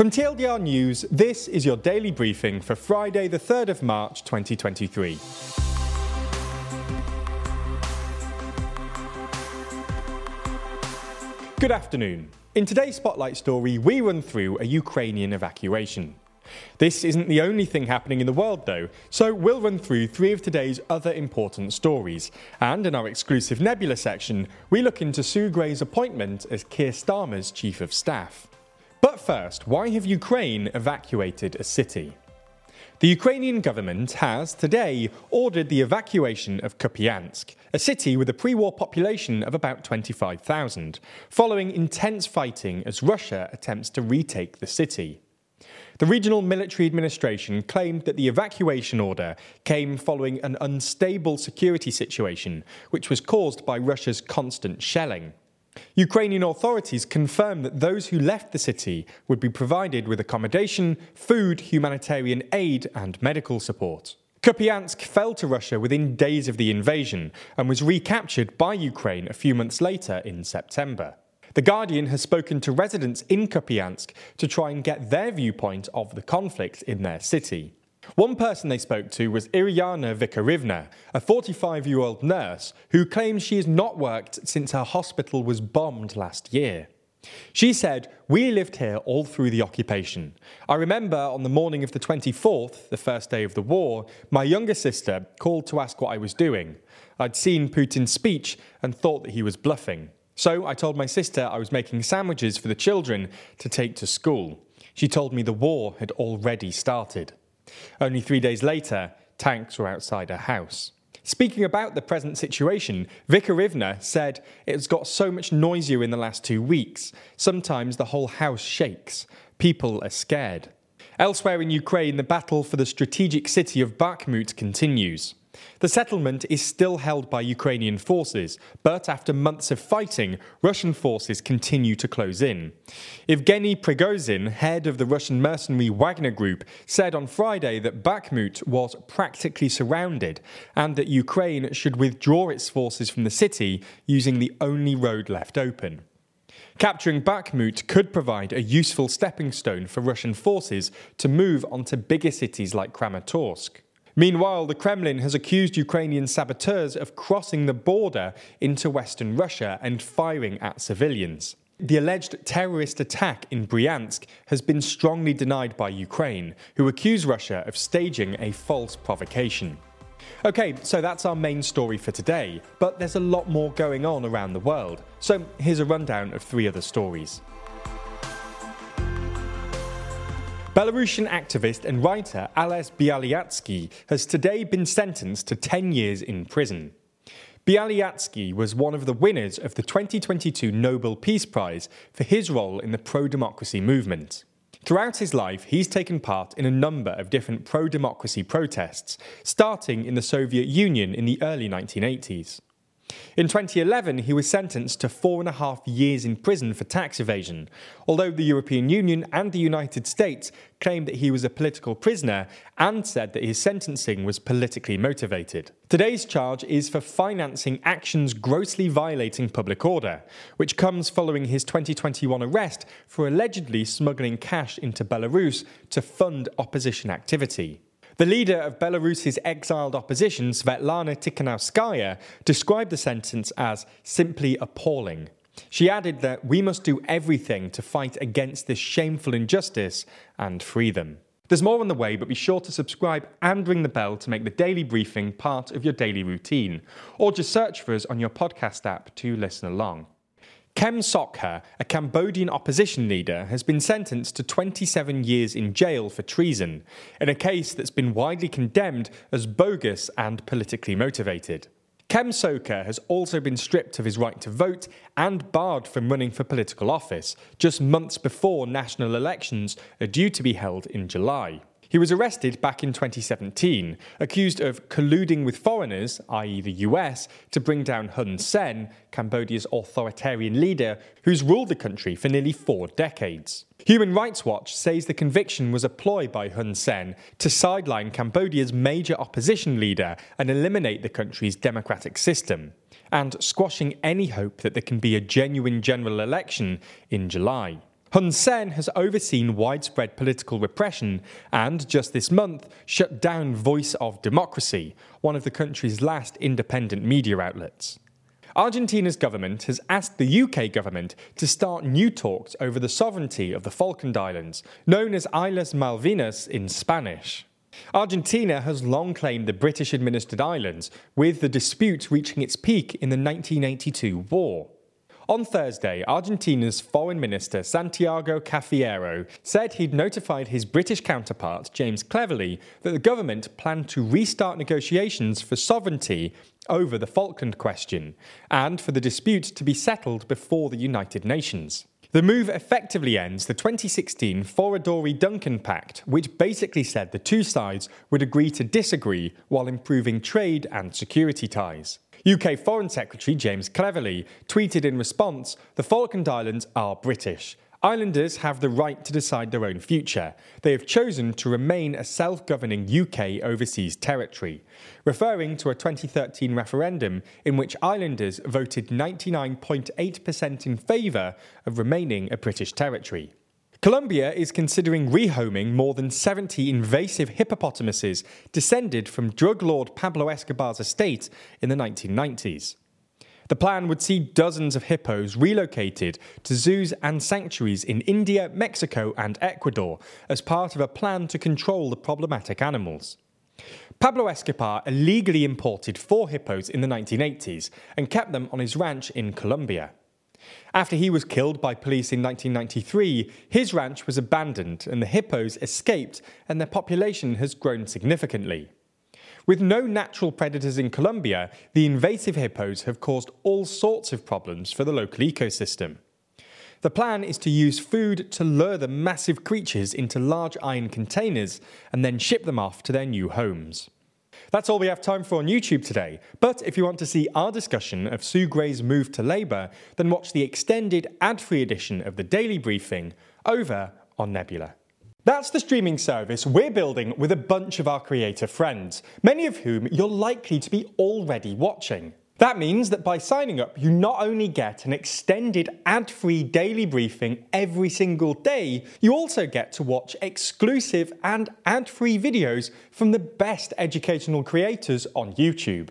From TLDR News, this is your daily briefing for Friday, the 3rd of March 2023. Good afternoon. In today's Spotlight story, we run through a Ukrainian evacuation. This isn't the only thing happening in the world, though, so we'll run through three of today's other important stories. And in our exclusive Nebula section, we look into Sue Gray's appointment as Keir Starmer's Chief of Staff. But first, why have Ukraine evacuated a city? The Ukrainian government has today ordered the evacuation of Kupyansk, a city with a pre war population of about 25,000, following intense fighting as Russia attempts to retake the city. The regional military administration claimed that the evacuation order came following an unstable security situation, which was caused by Russia's constant shelling. Ukrainian authorities confirmed that those who left the city would be provided with accommodation, food, humanitarian aid, and medical support. Kupyansk fell to Russia within days of the invasion and was recaptured by Ukraine a few months later in September. The Guardian has spoken to residents in Kupyansk to try and get their viewpoint of the conflict in their city. One person they spoke to was Iriana Vikarivna, a 45 year old nurse who claims she has not worked since her hospital was bombed last year. She said, We lived here all through the occupation. I remember on the morning of the 24th, the first day of the war, my younger sister called to ask what I was doing. I'd seen Putin's speech and thought that he was bluffing. So I told my sister I was making sandwiches for the children to take to school. She told me the war had already started. Only three days later, tanks were outside her house. Speaking about the present situation, Vikarivna said it's got so much noisier in the last two weeks. Sometimes the whole house shakes. People are scared. Elsewhere in Ukraine, the battle for the strategic city of Bakhmut continues. The settlement is still held by Ukrainian forces, but after months of fighting, Russian forces continue to close in. Evgeny Prigozhin, head of the Russian mercenary Wagner Group, said on Friday that Bakhmut was practically surrounded and that Ukraine should withdraw its forces from the city using the only road left open. Capturing Bakhmut could provide a useful stepping stone for Russian forces to move onto bigger cities like Kramatorsk. Meanwhile, the Kremlin has accused Ukrainian saboteurs of crossing the border into Western Russia and firing at civilians. The alleged terrorist attack in Bryansk has been strongly denied by Ukraine, who accuse Russia of staging a false provocation. Okay, so that's our main story for today, but there's a lot more going on around the world. So here's a rundown of three other stories. Belarusian activist and writer Ales Bialyatsky has today been sentenced to 10 years in prison. Bialyatsky was one of the winners of the 2022 Nobel Peace Prize for his role in the pro democracy movement. Throughout his life, he's taken part in a number of different pro democracy protests, starting in the Soviet Union in the early 1980s. In 2011, he was sentenced to four and a half years in prison for tax evasion, although the European Union and the United States claimed that he was a political prisoner and said that his sentencing was politically motivated. Today's charge is for financing actions grossly violating public order, which comes following his 2021 arrest for allegedly smuggling cash into Belarus to fund opposition activity. The leader of Belarus's exiled opposition, Svetlana Tikhanovskaya, described the sentence as simply appalling. She added that we must do everything to fight against this shameful injustice and free them. There's more on the way, but be sure to subscribe and ring the bell to make the daily briefing part of your daily routine, or just search for us on your podcast app to listen along. Kem Sokha, a Cambodian opposition leader, has been sentenced to 27 years in jail for treason, in a case that's been widely condemned as bogus and politically motivated. Kem Sokha has also been stripped of his right to vote and barred from running for political office, just months before national elections are due to be held in July. He was arrested back in 2017, accused of colluding with foreigners, i.e., the US, to bring down Hun Sen, Cambodia's authoritarian leader who's ruled the country for nearly four decades. Human Rights Watch says the conviction was a ploy by Hun Sen to sideline Cambodia's major opposition leader and eliminate the country's democratic system, and squashing any hope that there can be a genuine general election in July. Hun Sen has overseen widespread political repression and, just this month, shut down Voice of Democracy, one of the country's last independent media outlets. Argentina's government has asked the UK government to start new talks over the sovereignty of the Falkland Islands, known as Islas Malvinas in Spanish. Argentina has long claimed the British administered islands, with the dispute reaching its peak in the 1982 war. On Thursday, Argentina's Foreign Minister Santiago Cafiero said he'd notified his British counterpart, James Cleverly, that the government planned to restart negotiations for sovereignty over the Falkland question and for the dispute to be settled before the United Nations. The move effectively ends the 2016 Foradori Duncan Pact, which basically said the two sides would agree to disagree while improving trade and security ties. UK Foreign Secretary James Cleverly tweeted in response The Falkland Islands are British. Islanders have the right to decide their own future. They have chosen to remain a self governing UK overseas territory, referring to a 2013 referendum in which islanders voted 99.8% in favour of remaining a British territory. Colombia is considering rehoming more than 70 invasive hippopotamuses descended from drug lord Pablo Escobar's estate in the 1990s. The plan would see dozens of hippos relocated to zoos and sanctuaries in India, Mexico, and Ecuador as part of a plan to control the problematic animals. Pablo Escobar illegally imported four hippos in the 1980s and kept them on his ranch in Colombia. After he was killed by police in 1993, his ranch was abandoned and the hippos escaped, and their population has grown significantly. With no natural predators in Colombia, the invasive hippos have caused all sorts of problems for the local ecosystem. The plan is to use food to lure the massive creatures into large iron containers and then ship them off to their new homes. That's all we have time for on YouTube today. But if you want to see our discussion of Sue Gray's move to Labour, then watch the extended ad free edition of the Daily Briefing over on Nebula. That's the streaming service we're building with a bunch of our creator friends, many of whom you're likely to be already watching. That means that by signing up, you not only get an extended ad free daily briefing every single day, you also get to watch exclusive and ad free videos from the best educational creators on YouTube.